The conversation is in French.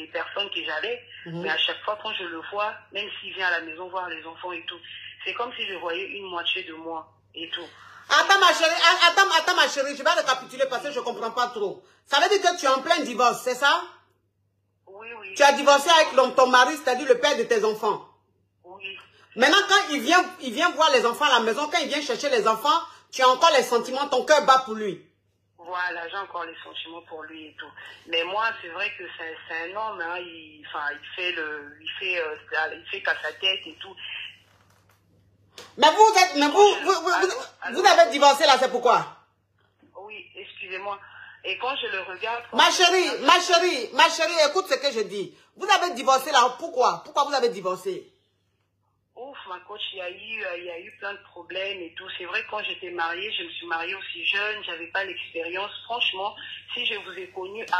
des personnes que j'avais. Mais à chaque fois, quand je le vois, même s'il vient à la maison voir les enfants et tout, c'est comme si je voyais une moitié de moi et tout. Attends ma chérie, attends, attends ma chérie, je vais récapituler parce que je comprends pas trop. Ça veut dire que tu es en plein divorce, c'est ça? Oui, oui. Tu as divorcé avec ton, ton mari, c'est-à-dire le père de tes enfants. Oui. Maintenant, quand il vient, il vient voir les enfants à la maison, quand il vient chercher les enfants, tu as encore les sentiments, ton cœur bat pour lui. Voilà, j'ai encore les sentiments pour lui et tout. Mais moi, c'est vrai que c'est un homme, hein, il, enfin, il fait le, il fait, euh, il fait qu'à sa tête et tout. Mais vous êtes, mais vous, vous, vous, Allô, vous, allô vous avez divorcé là, c'est pourquoi? Oui, excusez-moi. Et quand je le regarde, Ma chérie, ma chérie, ma chérie, écoute ce que je dis. Vous avez divorcé là, pourquoi? Pourquoi vous avez divorcé? Ma coach, il y a eu, euh, il y a eu plein de problèmes et tout. C'est vrai quand j'étais mariée, je me suis mariée aussi jeune, j'avais pas l'expérience. Franchement, si je vous ai connu